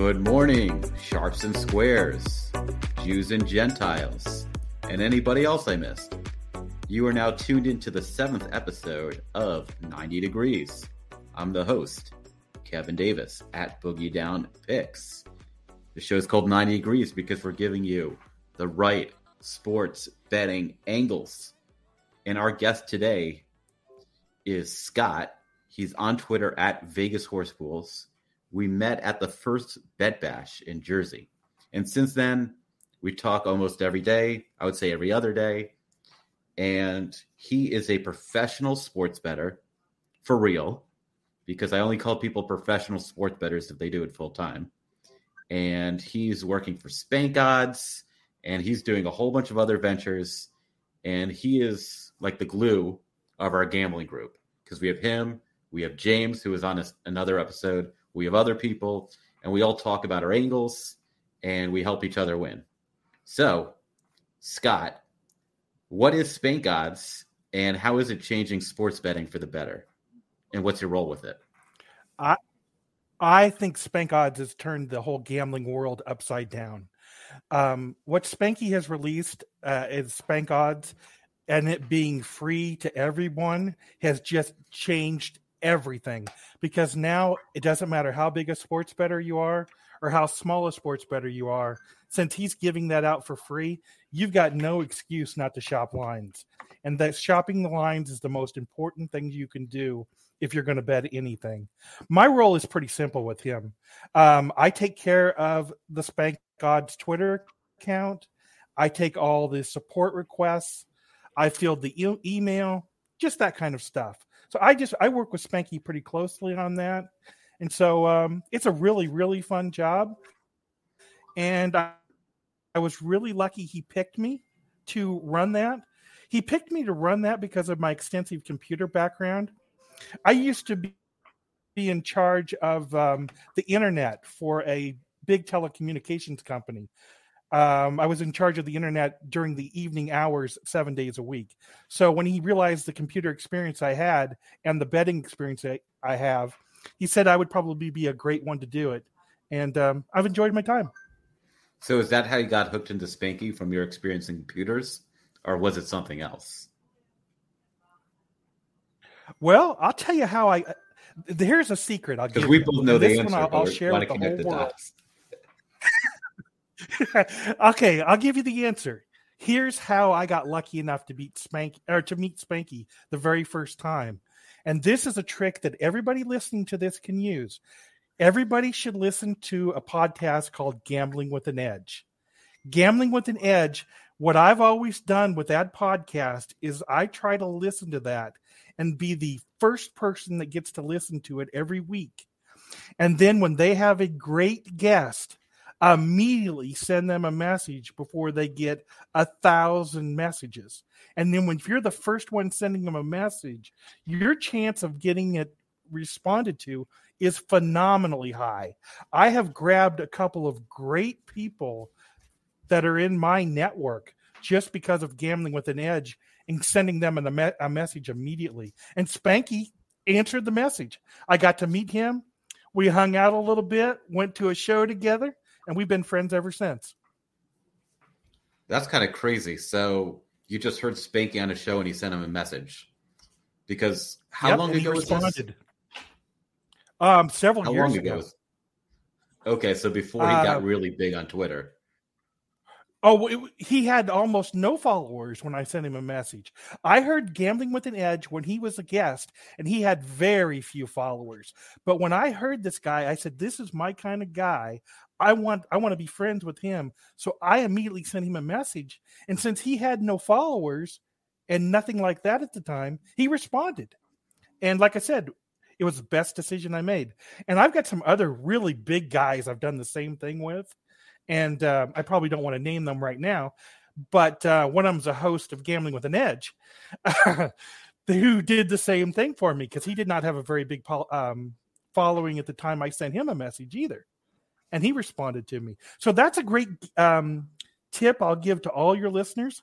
Good morning, sharps and squares, Jews and Gentiles, and anybody else I missed. You are now tuned into the seventh episode of 90 Degrees. I'm the host, Kevin Davis at Boogie Down Picks. The show is called 90 Degrees because we're giving you the right sports betting angles. And our guest today is Scott. He's on Twitter at Vegas Horse Pools we met at the first Bet Bash in Jersey. And since then, we talk almost every day. I would say every other day. And he is a professional sports better for real, because I only call people professional sports betters if they do it full time. And he's working for Spank Odds and he's doing a whole bunch of other ventures. And he is like the glue of our gambling group because we have him, we have James, who is on a, another episode, we have other people, and we all talk about our angles and we help each other win. So, Scott, what is Spank Odds and how is it changing sports betting for the better? And what's your role with it? I I think Spank Odds has turned the whole gambling world upside down. Um, what Spanky has released uh, is Spank Odds, and it being free to everyone has just changed everything because now it doesn't matter how big a sports better you are or how small a sports better you are. Since he's giving that out for free, you've got no excuse not to shop lines. And that shopping the lines is the most important thing you can do if you're going to bet anything. My role is pretty simple with him. Um, I take care of the Spank Odds Twitter account. I take all the support requests. I field the e- email, just that kind of stuff. So I just I work with Spanky pretty closely on that, and so um, it's a really really fun job. And I, I was really lucky he picked me to run that. He picked me to run that because of my extensive computer background. I used to be in charge of um, the internet for a big telecommunications company um, I was in charge of the internet during the evening hours, seven days a week. So when he realized the computer experience I had and the betting experience I, I have, he said I would probably be a great one to do it. And um, I've enjoyed my time. So is that how you got hooked into Spanky from your experience in computers, or was it something else? Well, I'll tell you how I. Uh, here's a secret. I'll give. we both know the answer. I'll, I'll share with the whole the world. Dots. okay, I'll give you the answer. Here's how I got lucky enough to beat Spank or to meet Spanky the very first time. And this is a trick that everybody listening to this can use. Everybody should listen to a podcast called Gambling with an Edge. Gambling with an Edge, what I've always done with that podcast is I try to listen to that and be the first person that gets to listen to it every week. And then when they have a great guest, immediately send them a message before they get a thousand messages. And then when if you're the first one sending them a message, your chance of getting it responded to is phenomenally high. I have grabbed a couple of great people that are in my network just because of gambling with an edge and sending them a, me- a message immediately. And Spanky answered the message. I got to meet him. We hung out a little bit, went to a show together, and we've been friends ever since. That's kind of crazy. So you just heard Spanky on a show and he sent him a message. Because how yep, long ago was this? Um, several how years ago. ago. Okay, so before he uh, got really big on Twitter. Oh, it, he had almost no followers when I sent him a message. I heard Gambling with an Edge when he was a guest, and he had very few followers. But when I heard this guy, I said, "This is my kind of guy. I want I want to be friends with him." So I immediately sent him a message, and since he had no followers and nothing like that at the time, he responded. And like I said, it was the best decision I made. And I've got some other really big guys I've done the same thing with and uh, I probably don't want to name them right now, but uh, one of them's a host of Gambling with an Edge, who did the same thing for me because he did not have a very big um, following at the time I sent him a message either, and he responded to me. So that's a great um, tip I'll give to all your listeners.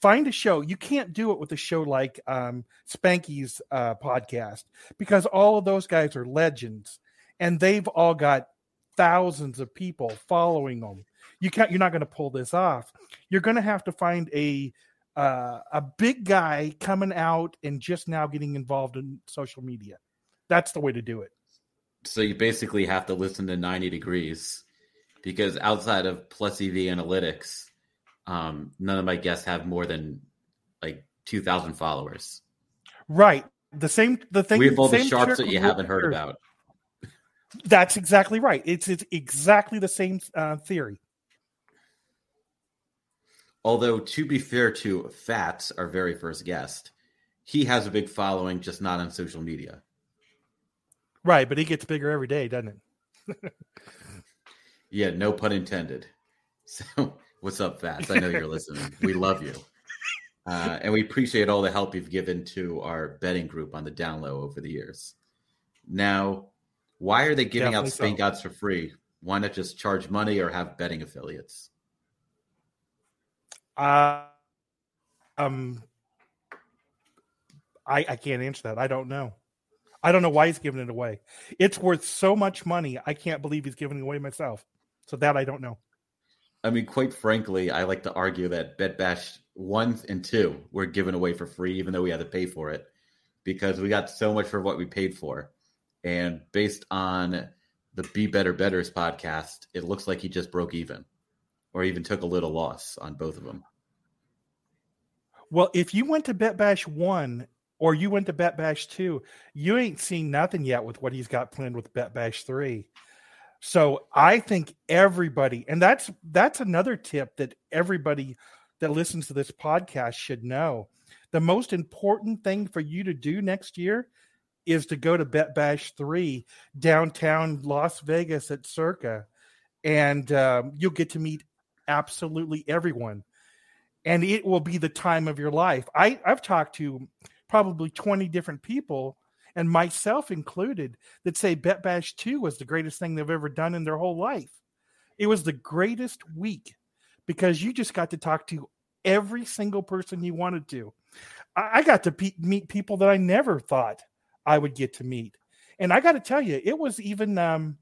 Find a show. You can't do it with a show like um, Spanky's uh, podcast because all of those guys are legends, and they've all got thousands of people following them. You can't. You're not going to pull this off. You're going to have to find a uh, a big guy coming out and just now getting involved in social media. That's the way to do it. So you basically have to listen to 90 degrees because outside of Plus EV Analytics, um, none of my guests have more than like 2,000 followers. Right. The same. The thing. We have all the sharps that you haven't heard about. That's exactly right. It's it's exactly the same uh, theory. Although, to be fair to Fats, our very first guest, he has a big following, just not on social media. Right, but he gets bigger every day, doesn't it? yeah, no pun intended. So, what's up, Fats? I know you're listening. We love you. Uh, and we appreciate all the help you've given to our betting group on the down low over the years. Now, why are they giving Definitely out Spank so. odds for free? Why not just charge money or have betting affiliates? Uh, um, I I can't answer that. I don't know. I don't know why he's giving it away. It's worth so much money. I can't believe he's giving it away myself. So that I don't know. I mean, quite frankly, I like to argue that Bet Bash one and two were given away for free, even though we had to pay for it, because we got so much for what we paid for. And based on the Be Better Betters podcast, it looks like he just broke even or even took a little loss on both of them. Well, if you went to Bet Bash 1 or you went to Bet Bash 2, you ain't seen nothing yet with what he's got planned with Bet Bash 3. So I think everybody, and that's that's another tip that everybody that listens to this podcast should know. The most important thing for you to do next year is to go to Bet Bash 3 downtown Las Vegas at Circa, and um, you'll get to meet absolutely everyone. And it will be the time of your life. I, I've talked to probably 20 different people, and myself included, that say Bet Bash 2 was the greatest thing they've ever done in their whole life. It was the greatest week because you just got to talk to every single person you wanted to. I, got to pe- meet people that I never thought I would get to meet. And I got to tell you, it was even um,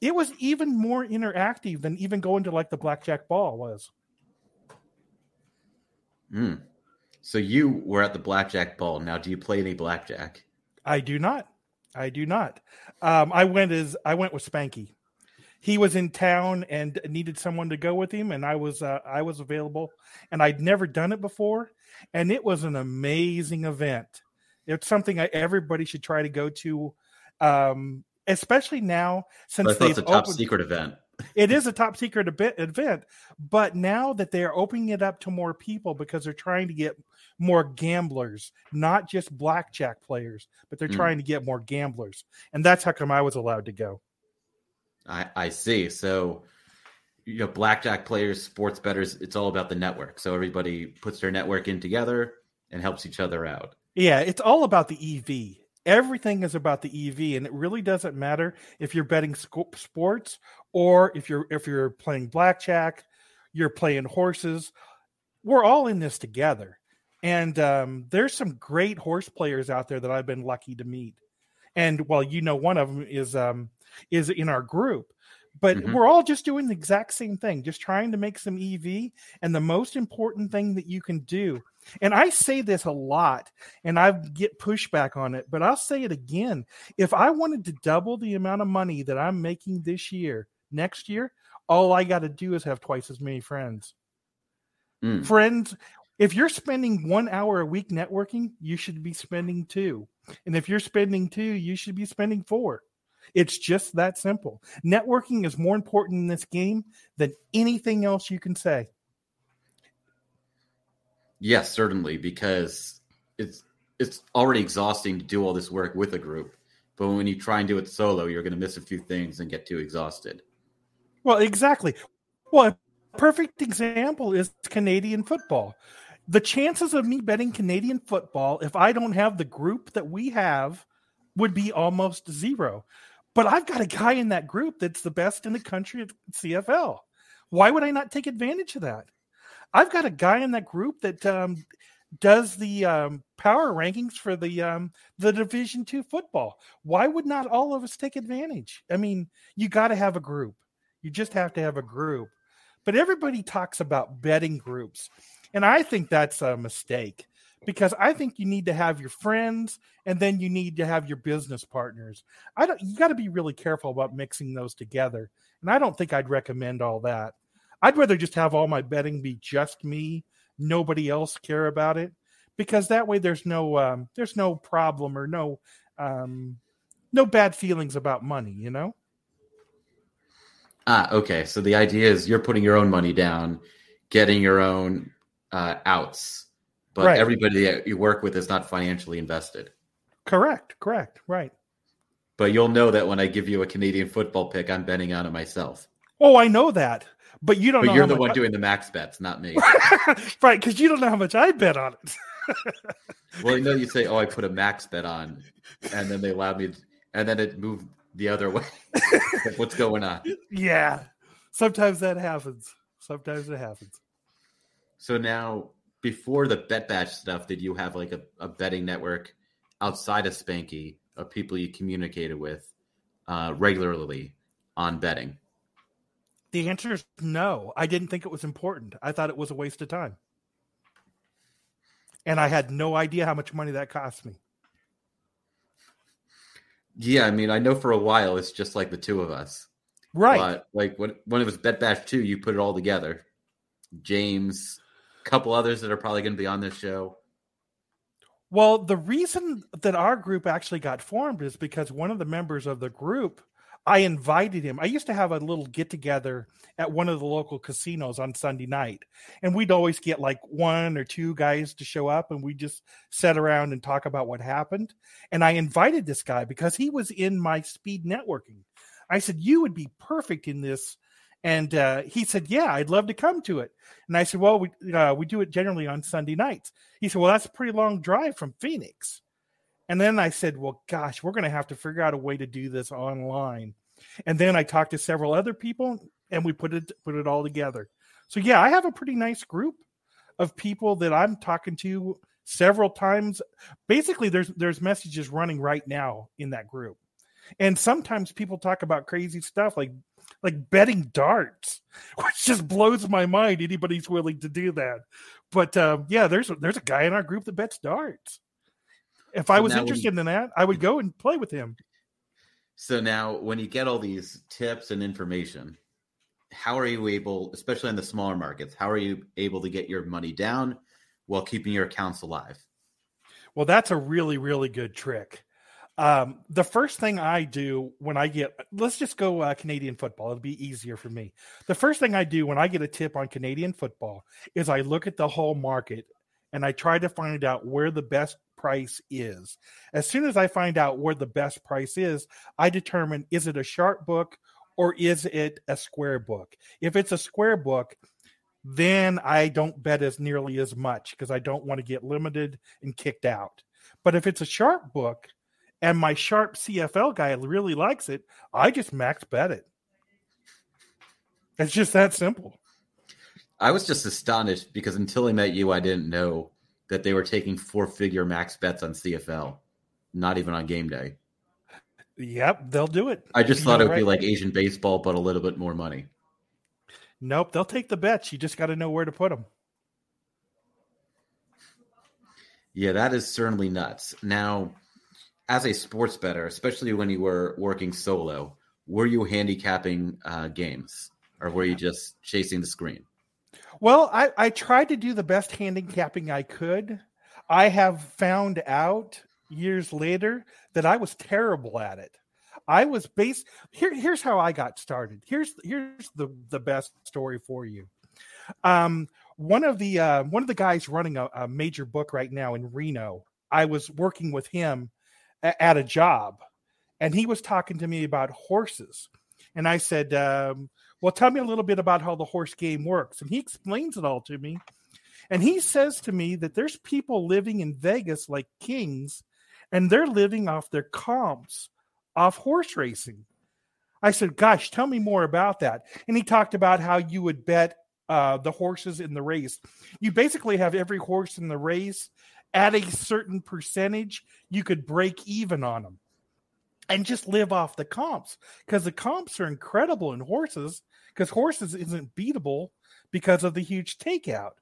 it was even more interactive than even going to like the blackjack ball was. Hmm. So you were at the blackjack ball. Now, do you play any blackjack? I do not. I do not. Um, I went as I went with Spanky. He was in town and needed someone to go with him, and I was uh, I was available. And I'd never done it before, and it was an amazing event. It's something I, everybody should try to go to, um, especially now since they've a top opened, secret event. it is a top secret event, but now that they are opening it up to more people because they're trying to get more gamblers, not just blackjack players, but they're mm. trying to get more gamblers, and that's how come I was allowed to go. I, I see. So you know, blackjack players, sports bettors, it's all about the network. So everybody puts their network in together and helps each other out. Yeah, it's all about the EV. Everything is about the EV, and it really doesn't matter if you're betting sports or if you're if you're playing blackjack, you're playing horses. We're all in this together, and um, there's some great horse players out there that I've been lucky to meet. And well, you know, one of them is um, is in our group but mm-hmm. we're all just doing the exact same thing just trying to make some ev and the most important thing that you can do and I say this a lot and I get pushback on it, but I'll say it again. If I wanted to double the amount of money that I'm making this year, next year, all I got to do is have twice as many friends. Mm. Friends, if you're spending one hour a week networking, you should be spending two. And if you're spending two, you should be spending four. It's just that simple. Networking is more important in this game than anything else you can say. Yes, certainly, because it's it's already exhausting to do all this work with a group. But when you try and do it solo, you're going to miss a few things and get too exhausted. Well, exactly. Well, a perfect example is Canadian football. The chances of me betting Canadian football if I don't have the group that we have would be almost zero. But I've got a guy in that group that's the best in the country at CFL. Why would I not take advantage of that? I've got a guy in that group that um, does the um, power rankings for the um, the Division two football. Why would not all of us take advantage? I mean, you got to have a group. You just have to have a group. But everybody talks about betting groups, and I think that's a mistake because I think you need to have your friends and then you need to have your business partners. I don't. You got to be really careful about mixing those together, and I don't think I'd recommend all that. I'd rather just have all my betting be just me nobody else care about it because that way there's no um, there's no problem or no um, no bad feelings about money you know ah okay so the idea is you're putting your own money down getting your own uh, outs but right. everybody that you work with is not financially invested correct correct right but you'll know that when i give you a canadian football pick i'm betting on it myself oh i know that but you don't. But you're the one I... doing the max bets, not me. right? Because you don't know how much I bet on it. well, you know, you say, "Oh, I put a max bet on," and then they allowed me, to... and then it moved the other way. like, what's going on? Yeah, sometimes that happens. Sometimes it happens. So now, before the Bet Bash stuff, did you have like a, a betting network outside of Spanky of people you communicated with uh, regularly on betting? The answer is no. I didn't think it was important. I thought it was a waste of time. And I had no idea how much money that cost me. Yeah, I mean, I know for a while it's just like the two of us. Right. But like when when it was Bet Bash 2, you put it all together. James, couple others that are probably going to be on this show. Well, the reason that our group actually got formed is because one of the members of the group I invited him. I used to have a little get together at one of the local casinos on Sunday night, and we'd always get like one or two guys to show up, and we just sit around and talk about what happened. And I invited this guy because he was in my speed networking. I said, "You would be perfect in this." And uh, he said, "Yeah, I'd love to come to it." And I said, "Well, we uh, we do it generally on Sunday nights." He said, "Well, that's a pretty long drive from Phoenix." And then I said, well, gosh, we're going to have to figure out a way to do this online. And then I talked to several other people and we put it put it all together. So yeah, I have a pretty nice group of people that I'm talking to several times. Basically, there's there's messages running right now in that group. And sometimes people talk about crazy stuff like like betting darts, which just blows my mind. Anybody's willing to do that. But um, yeah, there's there's a guy in our group that bets darts. If I was interested in that, I would go and play with him. So now, when you get all these tips and information, how are you able, especially in the smaller markets, how are you able to get your money down while keeping your accounts alive? Well, that's a really, really good trick. Um, the first thing I do when I get, let's just go uh, Canadian football. It'll be easier for me. The first thing I do when I get a tip on Canadian football is I look at the whole market and I try to find out where the best price is. As soon as I find out where the best price is, I determine is it a sharp book or is it a square book? If it's a square book, then I don't bet as nearly as much because I don't want to get limited and kicked out. But if it's a sharp book and my sharp CFL guy really likes it, I just max bet it. It's just that simple. I was just astonished because until I met you, I didn't know that they were taking four figure max bets on CFL, not even on game day. Yep, they'll do it. I just thought it would right. be like Asian baseball, but a little bit more money. Nope, they'll take the bets. You just got to know where to put them. Yeah, that is certainly nuts. Now, as a sports better, especially when you were working solo, were you handicapping uh, games or were you just chasing the screen? Well, I, I tried to do the best handicapping I could. I have found out years later that I was terrible at it. I was based here. Here's how I got started. Here's here's the the best story for you. Um, one of the uh, one of the guys running a, a major book right now in Reno. I was working with him at a job, and he was talking to me about horses. And I said, um, well, tell me a little bit about how the horse game works. And he explains it all to me. And he says to me that there's people living in Vegas like kings, and they're living off their comps off horse racing. I said, Gosh, tell me more about that. And he talked about how you would bet uh, the horses in the race. You basically have every horse in the race at a certain percentage, you could break even on them and just live off the comps because the comps are incredible in horses because horses isn't beatable because of the huge takeout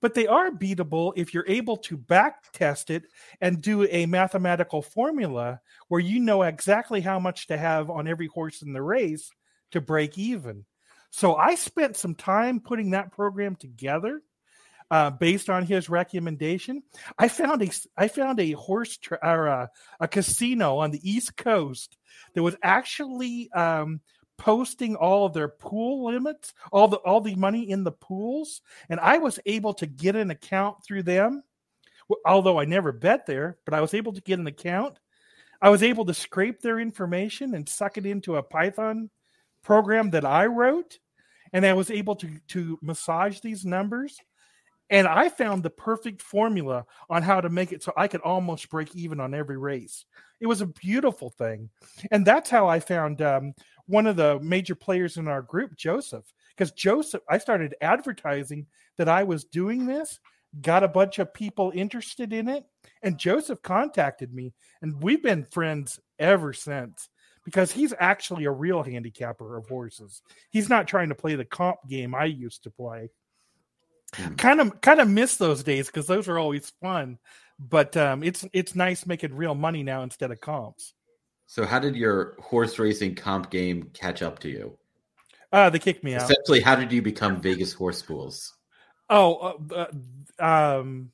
but they are beatable if you're able to back test it and do a mathematical formula where you know exactly how much to have on every horse in the race to break even. So I spent some time putting that program together uh, based on his recommendation. I found a I found a horse tra- or a, a, casino on the East Coast that was actually um, posting all of their pool limits, all the all the money in the pools, and I was able to get an account through them. Although I never bet there, but I was able to get an account. I was able to scrape their information and suck it into a Python program that I wrote and I was able to to massage these numbers. And I found the perfect formula on how to make it so I could almost break even on every race. It was a beautiful thing. And that's how I found um, one of the major players in our group, Joseph. Because Joseph, I started advertising that I was doing this, got a bunch of people interested in it, and Joseph contacted me. And we've been friends ever since because he's actually a real handicapper of horses. He's not trying to play the comp game I used to play. Kind of kind of miss those days because those are always fun. But um, it's it's nice making real money now instead of comps. So how did your horse racing comp game catch up to you? Uh, they kicked me out. Essentially, how did you become Vegas Horse Pools? Oh, uh, uh, um,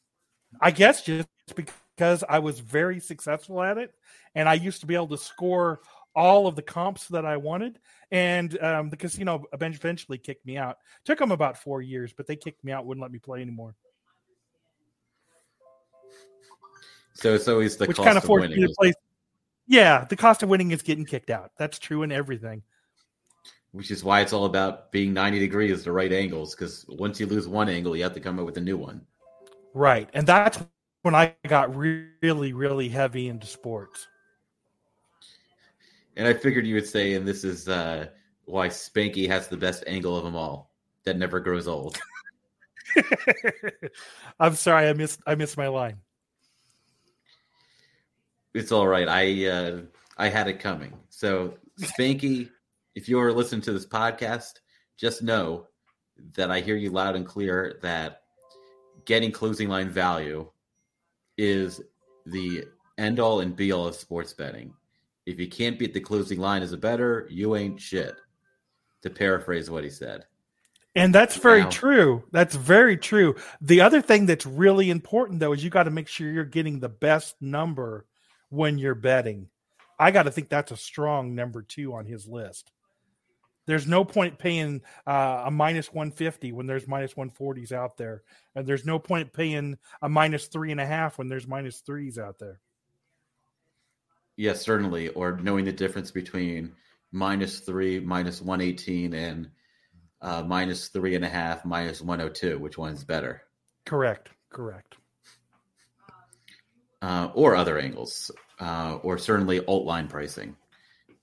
I guess just because I was very successful at it, and I used to be able to score all of the comps that I wanted. And um, the casino eventually kicked me out. Took them about four years, but they kicked me out, wouldn't let me play anymore. So it's always the Which cost kind of, forced winning. Me to play. Yeah, the cost of winning is getting kicked out. That's true in everything. Which is why it's all about being 90 degrees, the right angles, because once you lose one angle, you have to come up with a new one. Right. And that's when I got really, really heavy into sports. And I figured you would say, and this is uh, why Spanky has the best angle of them all that never grows old. I'm sorry, I missed I missed my line. It's all right. I uh, I had it coming. So Spanky, if you're listening to this podcast, just know that I hear you loud and clear that getting closing line value is the end all and be all of sports betting. If you can't beat the closing line as a better, you ain't shit. To paraphrase what he said. And that's very wow. true. That's very true. The other thing that's really important though is you got to make sure you're getting the best number when you're betting. I got to think that's a strong number 2 on his list. There's no point paying uh, a minus 150 when there's minus 140s out there. And there's no point paying a minus three and a half when there's minus threes out there. Yes, certainly. Or knowing the difference between minus three, minus 118, and uh, minus three and a half, minus 102. Which one is better? Correct. Correct. Uh, or other angles, uh, or certainly alt line pricing.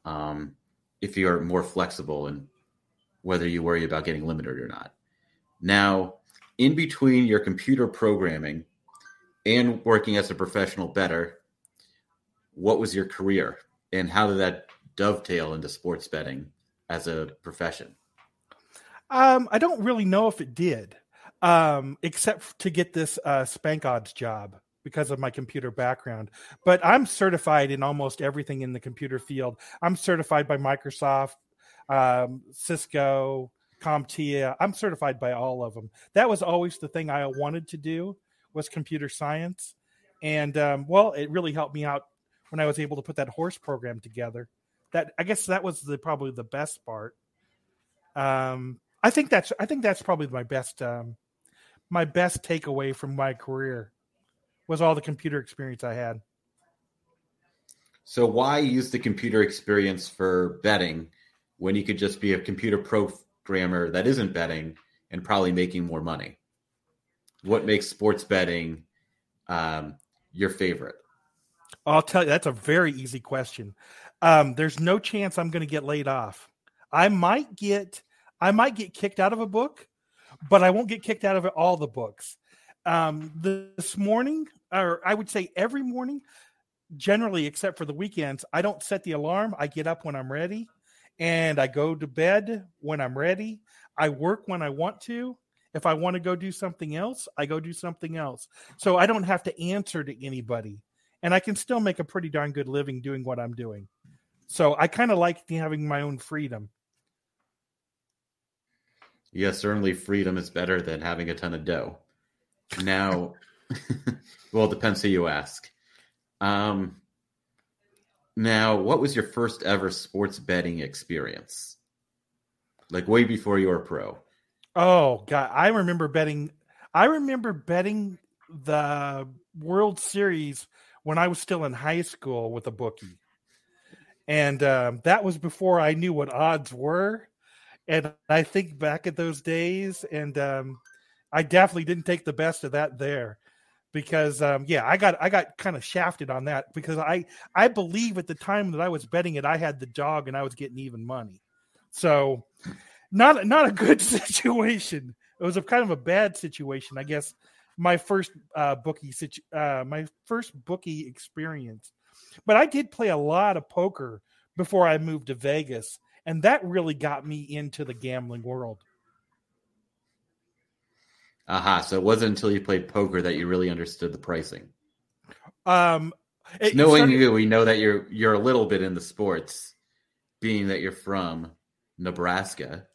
Um, if you're more flexible and whether you worry about getting limited or not. Now, in between your computer programming and working as a professional bettor, what was your career and how did that dovetail into sports betting as a profession? Um, I don't really know if it did, um, except to get this uh, Spank Odds job because of my computer background. But I'm certified in almost everything in the computer field. I'm certified by Microsoft, um, Cisco, CompTIA. I'm certified by all of them. That was always the thing I wanted to do was computer science, and um, well, it really helped me out when I was able to put that horse program together. That I guess that was the probably the best part. Um, I think that's I think that's probably my best um, my best takeaway from my career was all the computer experience I had. So why use the computer experience for betting when you could just be a computer programmer that isn't betting and probably making more money? What makes sports betting um, your favorite? I'll tell you, that's a very easy question. Um, there's no chance I'm going to get laid off. I might get, I might get kicked out of a book, but I won't get kicked out of all the books. Um, this morning, or I would say every morning, generally, except for the weekends, I don't set the alarm. I get up when I'm ready and I go to bed when I'm ready. I work when I want to. If I want to go do something else, I go do something else. So I don't have to answer to anybody. And I can still make a pretty darn good living doing what I'm doing. So I kind of like having my own freedom. Yes, certainly freedom is better than having a ton of dough. Now, well, it depends who you ask. Um, now, what was your first ever sports betting experience? Like way before you were pro. Oh god, I remember betting. I remember betting the World Series when I was still in high school with a bookie, and um, that was before I knew what odds were. And I think back at those days, and um, I definitely didn't take the best of that there because um, yeah, I got I got kind of shafted on that because I I believe at the time that I was betting it, I had the dog and I was getting even money. So not not a good situation. It was a kind of a bad situation, I guess. My first uh, bookie situ- uh, my first bookie experience, but I did play a lot of poker before I moved to Vegas, and that really got me into the gambling world. Aha! So it wasn't until you played poker that you really understood the pricing. Um, it, knowing started, you, we know that you're you're a little bit in the sports, being that you're from Nebraska.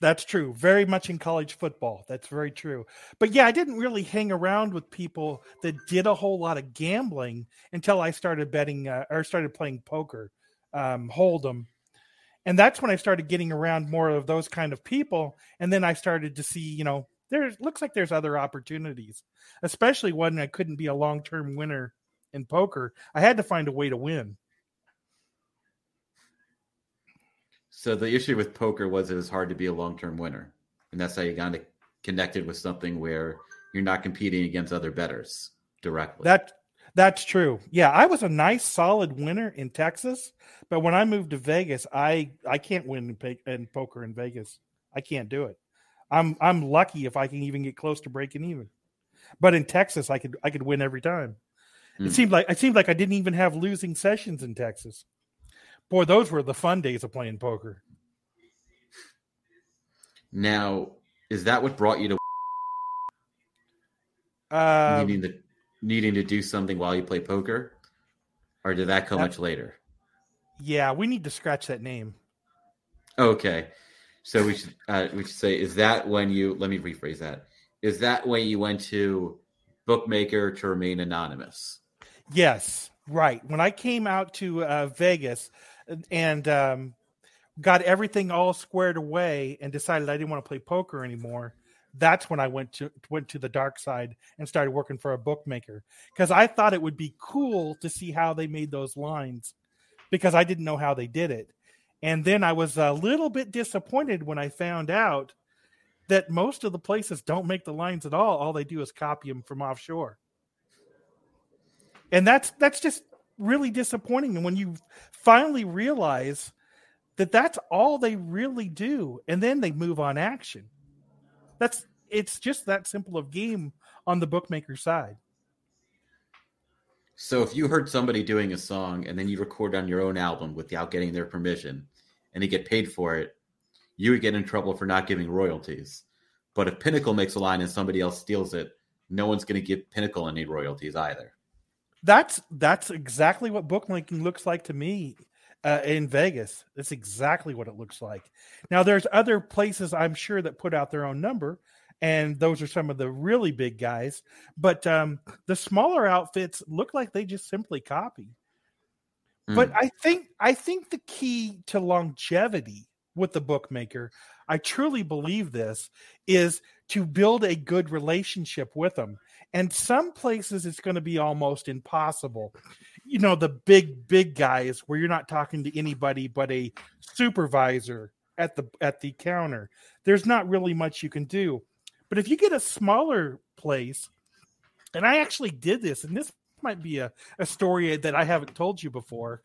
That's true. Very much in college football. That's very true. But yeah, I didn't really hang around with people that did a whole lot of gambling until I started betting uh, or started playing poker, um, Hold'em, and that's when I started getting around more of those kind of people. And then I started to see, you know, there looks like there's other opportunities, especially when I couldn't be a long term winner in poker. I had to find a way to win. So the issue with poker was it was hard to be a long term winner, and that's how you got connected with something where you're not competing against other betters directly. That that's true. Yeah, I was a nice solid winner in Texas, but when I moved to Vegas, I I can't win in, in poker in Vegas. I can't do it. I'm I'm lucky if I can even get close to breaking even. But in Texas, I could I could win every time. Mm. It hmm. seemed like it seemed like I didn't even have losing sessions in Texas. Boy, those were the fun days of playing poker. Now, is that what brought you to um, needing to needing to do something while you play poker, or did that come that, much later? Yeah, we need to scratch that name. Okay, so we should uh, we should say, is that when you? Let me rephrase that. Is that when you went to bookmaker to remain anonymous? Yes, right. When I came out to uh, Vegas and um, got everything all squared away and decided I didn't want to play poker anymore, that's when I went to went to the dark side and started working for a bookmaker because I thought it would be cool to see how they made those lines because I didn't know how they did it. And then I was a little bit disappointed when I found out that most of the places don't make the lines at all. All they do is copy them from offshore. And that's that's just really disappointing. And when you finally realize that that's all they really do, and then they move on action. That's it's just that simple of game on the bookmaker side. So if you heard somebody doing a song and then you record on your own album without getting their permission and you get paid for it, you would get in trouble for not giving royalties. But if Pinnacle makes a line and somebody else steals it, no one's going to give Pinnacle any royalties either. That's that's exactly what bookmaking looks like to me uh, in Vegas. That's exactly what it looks like. Now, there's other places I'm sure that put out their own number, and those are some of the really big guys. But um, the smaller outfits look like they just simply copy. Mm. But I think I think the key to longevity with the bookmaker, I truly believe this, is to build a good relationship with them. And some places it's going to be almost impossible. You know, the big, big guys where you're not talking to anybody but a supervisor at the at the counter. There's not really much you can do. But if you get a smaller place, and I actually did this, and this might be a, a story that I haven't told you before.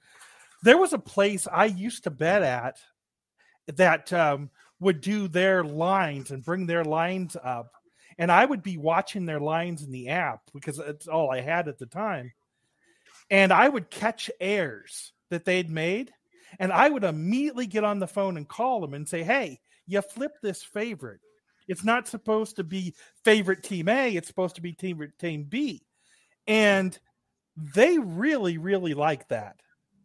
There was a place I used to bet at that um, would do their lines and bring their lines up. And I would be watching their lines in the app because it's all I had at the time. And I would catch errors that they'd made. And I would immediately get on the phone and call them and say, Hey, you flipped this favorite. It's not supposed to be favorite team A, it's supposed to be team, team B. And they really, really like that.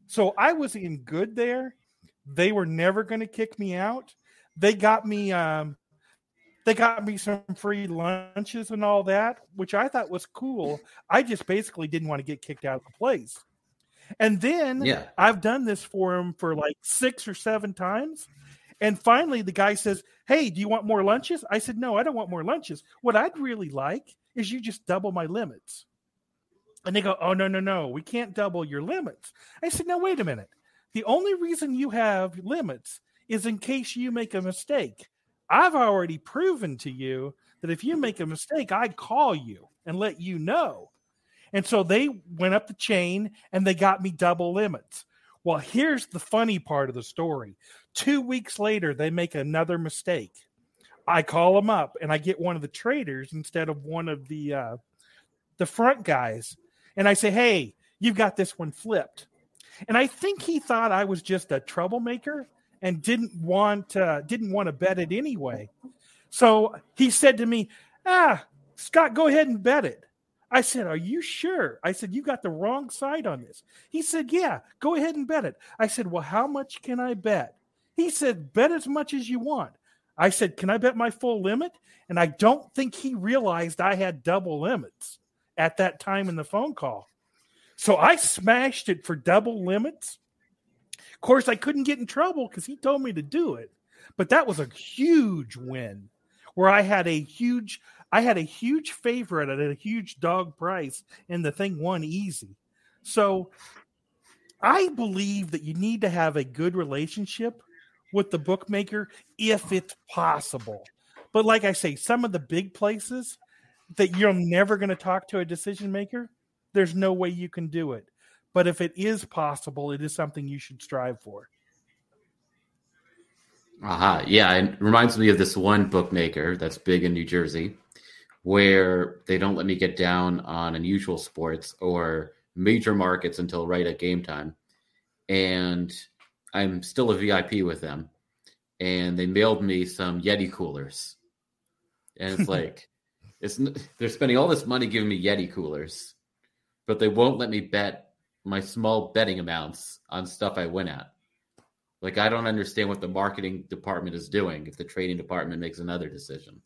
So I was in good there. They were never going to kick me out. They got me um they got me some free lunches and all that, which I thought was cool. I just basically didn't want to get kicked out of the place. And then Yeah. I've done this for him for like six or seven times. And finally, the guy says, Hey, do you want more lunches? I said, No, I don't want more lunches. What I'd really like is you just double my limits. And they go, Oh, no, no, no, we can't double your limits. I said, No, wait a minute. The only reason you have limits is in case you make a mistake. I've already proven to you that if you make a mistake, I'd call you and let you know. And so they went up the chain and they got me double limits. Well, here's the funny part of the story. Two weeks later, they make another mistake. I call them up and I get one of the traders instead of one of the uh, the front guys, and I say, "Hey, you've got this one flipped." And I think he thought I was just a troublemaker and didn't want uh, didn't want to bet it anyway. So he said to me, "Ah, Scott, go ahead and bet it." I said, Are you sure? I said, You got the wrong side on this. He said, Yeah, go ahead and bet it. I said, Well, how much can I bet? He said, Bet as much as you want. I said, Can I bet my full limit? And I don't think he realized I had double limits at that time in the phone call. So I smashed it for double limits. Of course, I couldn't get in trouble because he told me to do it. But that was a huge win where I had a huge I had a huge favorite at a huge dog price, and the thing won easy. So I believe that you need to have a good relationship with the bookmaker if it's possible. But like I say, some of the big places that you're never going to talk to a decision maker, there's no way you can do it. But if it is possible, it is something you should strive for. Aha. Yeah. It reminds me of this one bookmaker that's big in New Jersey where they don't let me get down on unusual sports or major markets until right at game time. And I'm still a VIP with them. And they mailed me some Yeti coolers. And it's like, it's they're spending all this money giving me Yeti coolers, but they won't let me bet my small betting amounts on stuff I win at. Like I don't understand what the marketing department is doing if the trading department makes another decision.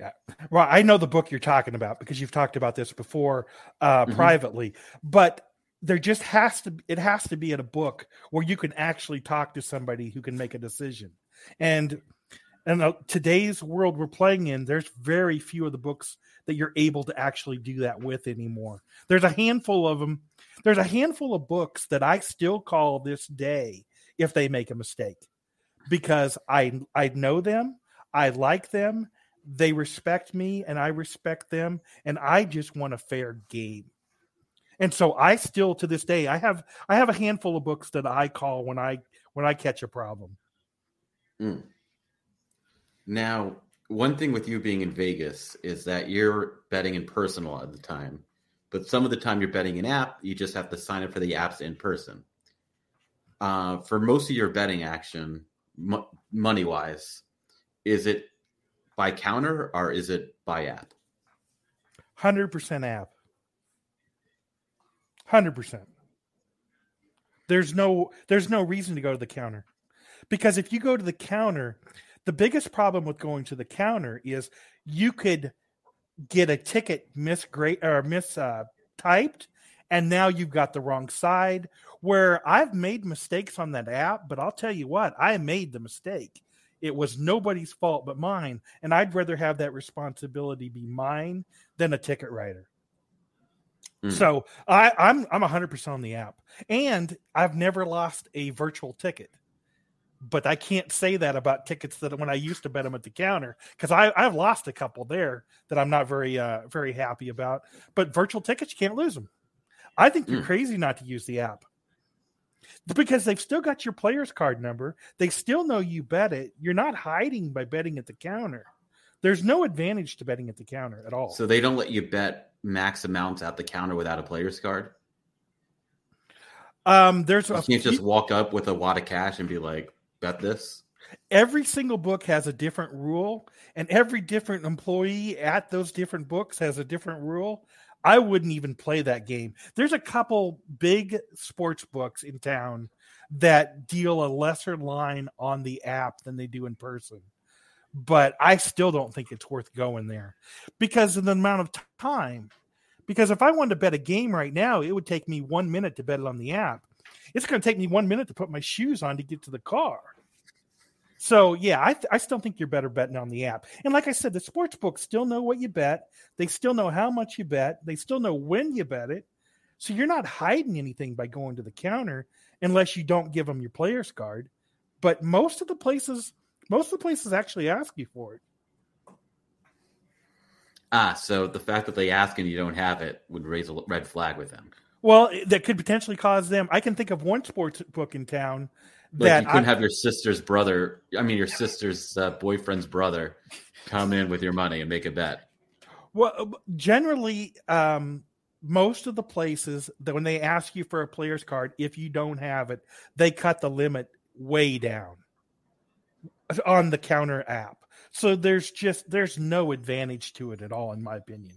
Yeah. Well, I know the book you're talking about because you've talked about this before uh, Mhm. privately, but there just has to it has to be in a book where you can actually talk to somebody who can make a decision. And and uh, today's world we're playing in, there's very few of the books that you're able to actually do that with anymore. There's a handful of them. There's a handful of books that I still call this day if they make a mistake because I I know them, I like them, they respect me and I respect them and I just want a fair game. And so I still to this day I have I have a handful of books that I call when I when I catch a problem. Mm. Now, one thing with you being in Vegas is that you're betting in person a lot of the time, but some of the time you're betting an app, you just have to sign up for the apps in person. Uh, for most of your betting action, mo- money wise, is it by counter or is it by app? 100% app. 100%. There's no there's no reason to go to the counter. Because if you go to the counter, the biggest problem with going to the counter is you could get a ticket misgrade or mis uh, typed and now you've got the wrong side where I've made mistakes on that app, but I'll tell you what, I made the mistake. It was nobody's fault but mine, and I'd rather have that responsibility be mine than a ticket writer. Mm. So I, I'm I'm 100 percent on the app, and I've never lost a virtual ticket. But I can't say that about tickets that when I used to bet them at the counter because I I've lost a couple there that I'm not very uh very happy about. But virtual tickets you can't lose them. I think you're Mm. crazy not to use the app. because they've still got your player's card number. They still know you bet it. You're not hiding by betting at the counter. There's no advantage to betting at the counter at all. So they don't let you bet max amounts at the counter without a player's card. Um, there's you a can't just walk up with a wad of cash and be like, "Bet this." every single book has a different rule, and every different employee at those different books has a different rule. I wouldn't even play that game. There's a couple big sports books in town that deal a lesser line on the app than they do in person. But I still don't think it's worth going there because of the amount of time. Because if I wanted to bet a game right now, it would take me one minute to bet it on the app. It's going to take me one minute to put my shoes on to get to the car. So yeah, I, th- I still think you're better betting on the app. And like I said, the sports books still know what you bet. They still know how much you bet. They still know when you bet it. So you're not hiding anything by going to the counter unless you don't give them your player's card. But most of the places, most of the places actually ask you for it. Ah, so the fact that they ask and you don't have it would raise a red flag with them. Well, that could potentially cause them. I can think of one sports book in town Like that you couldn't I- have your sister's brother, I mean your sister's uh, boyfriend's brother, come in with your money and make a bet. Well, generally, um, most of the places that when they ask you for a player's card, if you don't have it, they cut the limit way down on the counter app. So there's just there's no advantage to it at all, in my opinion.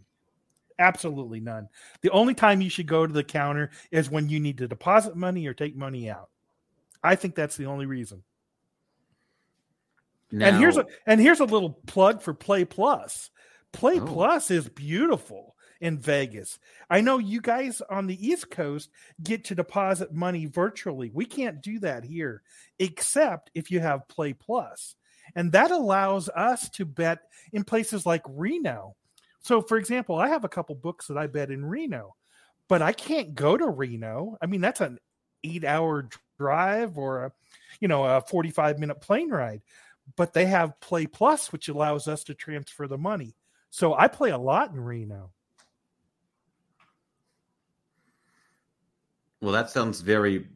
Absolutely none. The only time you should go to the counter is when you need to deposit money or take money out. I think that's the only reason. Now, and here's a and here's a little plug for Play Plus. Play Oh. Plus is beautiful in Vegas. I know you guys on the East Coast get to deposit money virtually. We can't do that here, except if you have Play Plus. And that allows us to bet in places like Reno. So, for example, I have a couple books that I bet in Reno, but I can't go to Reno. I mean, that's an eight hour drive or a, you know, a 45 minute plane ride but they have Play Plus, which allows us to transfer the money. So I play a lot in Reno. well, that sounds very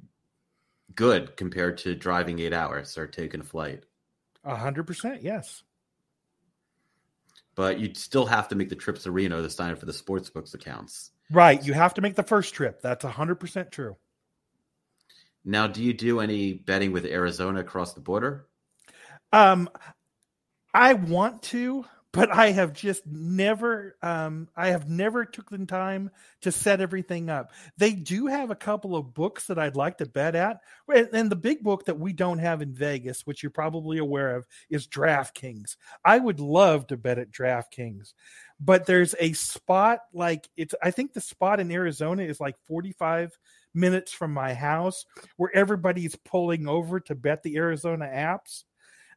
good compared to driving eight hours or taking a flight. A hundred percent, yes. But you'd still have to make the trips to Reno to sign up for the sportsbooks accounts. Right. You have to make the first trip. That's a hundred percent true. Now, do you do any betting with Arizona across the border? Um, I want to, but I have just never, um, I have never took the time to set everything up. They do have a couple of books that I'd like to bet at, and the big book that we don't have in Vegas, which you're probably aware of, is DraftKings. I would love to bet at DraftKings, but there's a spot like it's. I think the spot in Arizona is like 45 minutes from my house, where everybody's pulling over to bet the Arizona apps.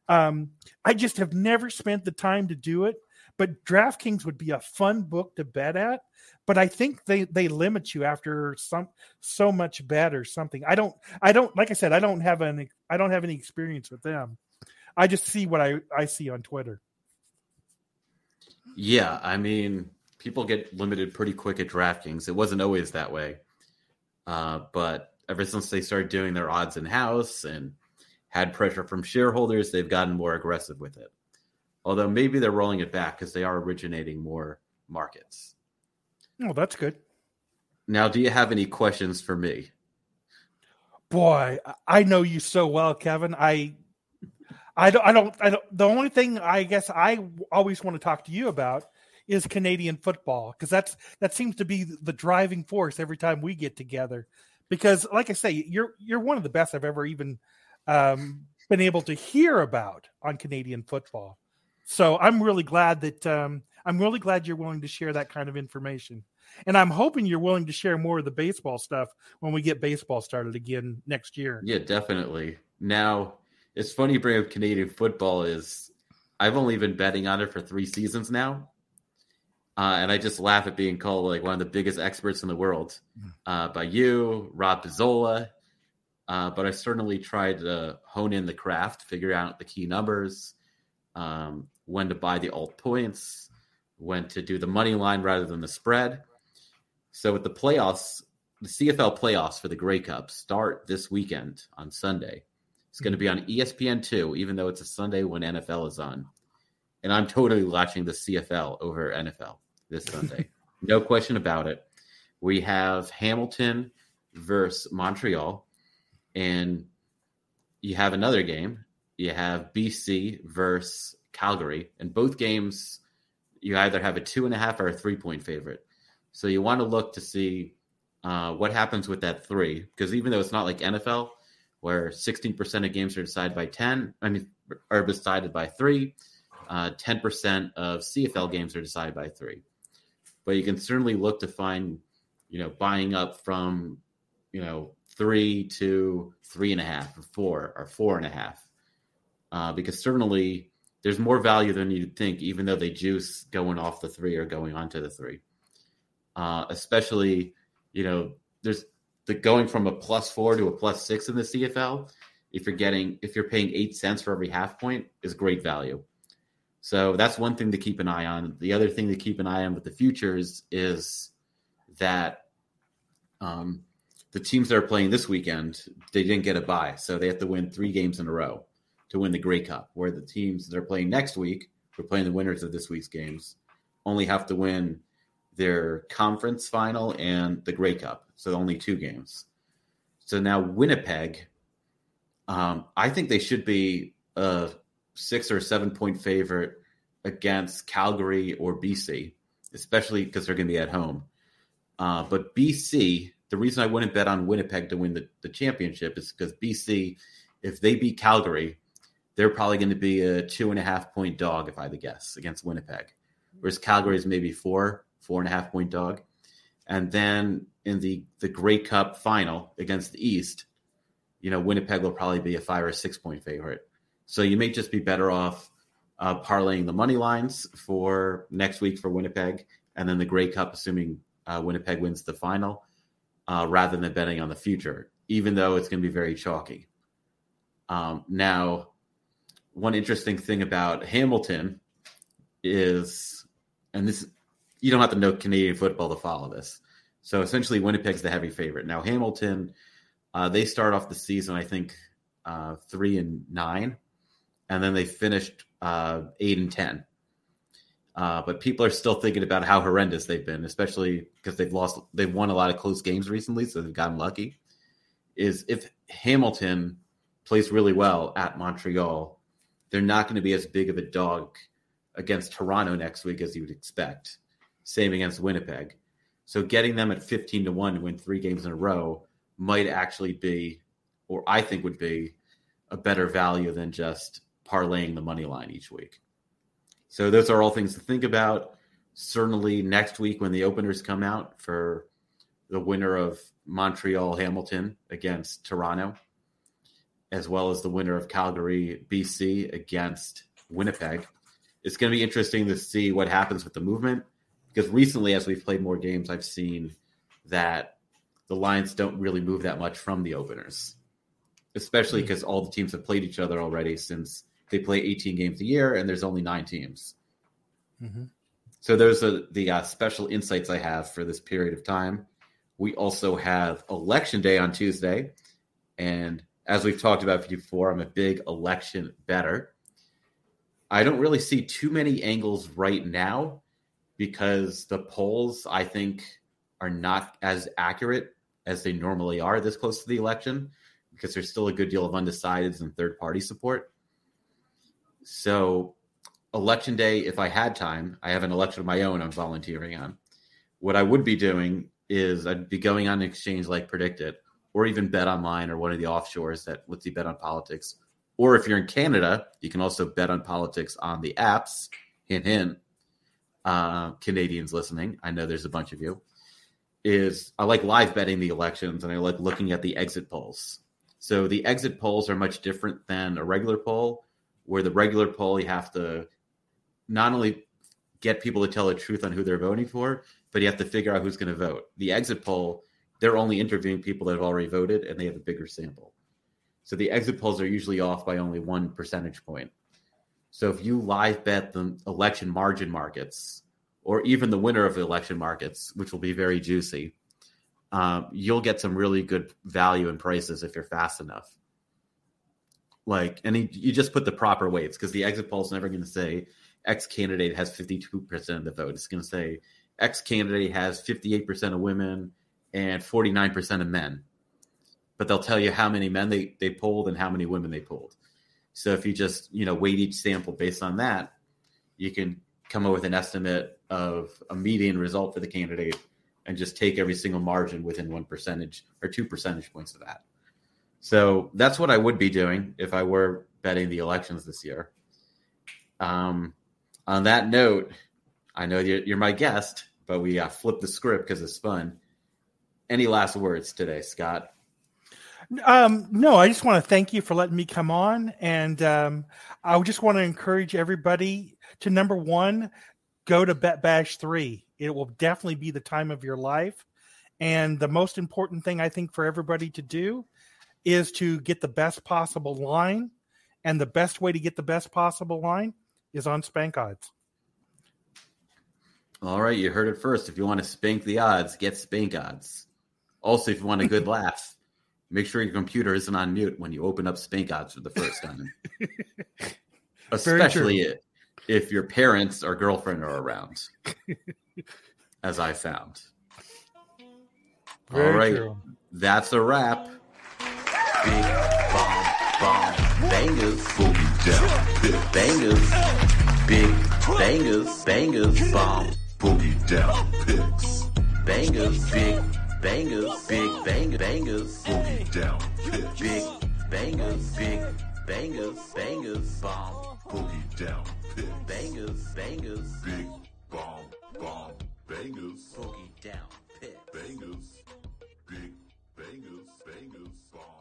Um, I just have never spent the time to do it, but DraftKings would be a fun book to bet at. But I think they they limit you after some so much bet or something. I don't I don't like I said I don't have any I don't have any experience with them. I just see what I I see on Twitter. Yeah, I mean, people get limited pretty quick at DraftKings. It wasn't always that way. Uh, but ever since they started doing their odds in house and had pressure from shareholders, they've gotten more aggressive with it. Although maybe they're rolling it back because they are originating more markets. Oh, that's good. Now, do you have any questions for me? Boy, I- I know you so well, Kevin. I I don't I don't I don't the only thing I guess I always want to talk to you about is Canadian football because that's that seems to be the driving force every time we get together. Because like I say, you're you're one of the best I've ever even um, been able to hear about on Canadian football. So I'm really glad that um, I'm really glad you're willing to share that kind of information. And I'm hoping you're willing to share more of the baseball stuff when we get baseball started again next year. Yeah, definitely. Now, it's funny you bring up Canadian football is I've only been betting on it for three seasons now. Uh, and I just laugh at being called like one of the biggest experts in the world uh, by you, Rob Pizzola. Uh, but I certainly tried to hone in the craft, figure out the key numbers, um, when to buy the alt points, when to do the money line rather than the spread. So with the playoffs the CFL playoffs for the Grey Cup start this weekend on Sunday. It's going to be on ESPN2, even though it's a Sunday when NFL is on. And I'm totally watching the CFL over NFL this Sunday. no question about it. We have Hamilton versus Montreal, and you have another game. You have BC versus Calgary, and both games you either have a two and a half or a three point favorite. So you want to look to see uh, what happens with that three, because even though it's not like NFL, where 16% of games are decided by 10, I mean, are decided by three, uh, 10% of CFL games are decided by three. But you can certainly look to find, you know, buying up from, you know, three to three and a half or four or four and a half. Uh, because certainly there's more value than you'd think, even though they juice going off the three or going onto the three. Uh, especially, you know, there's the going from a plus four to a plus six in the CFL. If you're getting, if you're paying eight cents for every half point, is great value. So that's one thing to keep an eye on. The other thing to keep an eye on with the futures is that um, the teams that are playing this weekend, they didn't get a bye, so they have to win three games in a row to win the Grey Cup. Where the teams that are playing next week, we're playing the winners of this week's games, only have to win their conference final and the Grey Cup. So only two games. So now Winnipeg, um, I think they should be a six or seven point favorite against Calgary or BC, especially because they're going to be at home. Uh, but BC, the reason I wouldn't bet on Winnipeg to win the, the championship is because BC, if they beat Calgary, they're probably going to be a two and a half point dog, if I had to guess, against Winnipeg. Whereas Calgary is maybe four, four and a half point dog. And then in the the Grey Cup final against the East, you know, Winnipeg will probably be a five or six point favorite. So you may just be better off uh, parlaying the money lines for next week for Winnipeg, and then the Grey Cup, assuming uh, Winnipeg wins the final, uh, rather than betting on the future, even though it's going to be very chalky. Um, now, one interesting thing about Hamilton is, and this you don't have to know Canadian football to follow this. So essentially, Winnipeg's the heavy favorite. Now Hamilton, uh, they start off the season, I think, uh, three and nine, and then they finished uh, eight and ten. Uh, but people are still thinking about how horrendous they've been, especially because they've lost, they've won a lot of close games recently, so they've gotten lucky. Is if Hamilton plays really well at Montreal, they're not going to be as big of a dog against Toronto next week as you would expect. Same against Winnipeg. So getting them at 15 to 1 to win three games in a row might actually be, or I think would be, a better value than just parlaying the money line each week. So those are all things to think about. Certainly next week when the openers come out for the winner of Montreal Hamilton against Toronto, as well as the winner of Calgary BC against Winnipeg. It's going to be interesting to see what happens with the movement because recently, as we've played more games, I've seen that the lines don't really move that much from the openers, especially because mm-hmm. all the teams have played each other already since they play 18 games a year and there's only nine teams. Mm-hmm. So those are the uh, special insights I have for this period of time. We also have election day on Tuesday. And as we've talked about before, I'm a big election bettor. I don't really see too many angles right now because the polls, I think, are not as accurate as they normally are this close to the election because there's still a good deal of undecideds and third party support. So, election day, if I had time, I have an election of my own I'm volunteering on. What I would be doing is I'd be going on an exchange like PredictIt or even Bet Online or one of the offshores that lets you bet on politics. Or if you're in Canada, you can also bet on politics on the apps. Hint, hint uh, Canadians listening, I know there's a bunch of you, is I like live betting the elections and I like looking at the exit polls. So the exit polls are much different than a regular poll, where the regular poll you have to not only get people to tell the truth on who they're voting for, but you have to figure out who's going to vote. The exit poll, they're only interviewing people that have already voted and they have a bigger sample. So the exit polls are usually off by only one percentage point. So if you live bet the election margin markets, or even the winner of the election markets, which will be very juicy, um, you'll get some really good value and prices if you're fast enough. Like, and he, you just put the proper weights because the exit poll is never going to say X candidate has 52% of the vote. It's going to say X candidate has 58% of women and 49% of men. But they'll tell you how many men they, they polled and how many women they polled. So if you just, you know, weight each sample based on that, you can come up with an estimate of a median result for the candidate and just take every single margin within one percentage or two percentage points of that. So that's what I would be doing if I were betting the elections this year. Um, on that note, I know you're, you're my guest, but we uh, flipped the script because it's fun. Any last words today, Scott? Um, no, I just want to thank you for letting me come on, and um, I just want to encourage everybody to number one, go to Bet Bash three. It will definitely be the time of your life, and the most important thing I think for everybody to do is to get the best possible line, and the best way to get the best possible line is on Spank Odds. All right, you heard it first. If you want to spank the odds, get Spank Odds. Also, if you want a good laugh, make sure your computer isn't on mute when you open up Spank Odds for the first time. Especially if your parents or girlfriend are around, as I found. Very All right, true. that's a wrap. Big bomb, bomb, bangers, boogie down, Big bangers, big bangers, bangers, bomb, boogie down, picks, bangers, big bangers, big bang bangers, boogie down, picks, big bangers, big bangers, bangers, bomb, boogie down, picks, bangers, bangers, big bomb, bomb, bangers, boogie down, picks, bangers, big bangers, bangers, bomb.